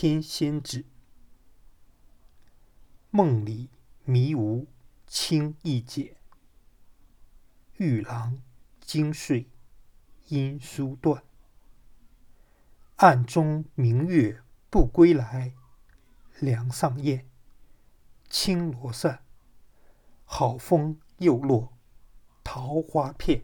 天仙子梦里迷无清易解，玉郎惊睡因书断。暗中明月不归来，梁上燕。青罗扇，好风又落。桃花片。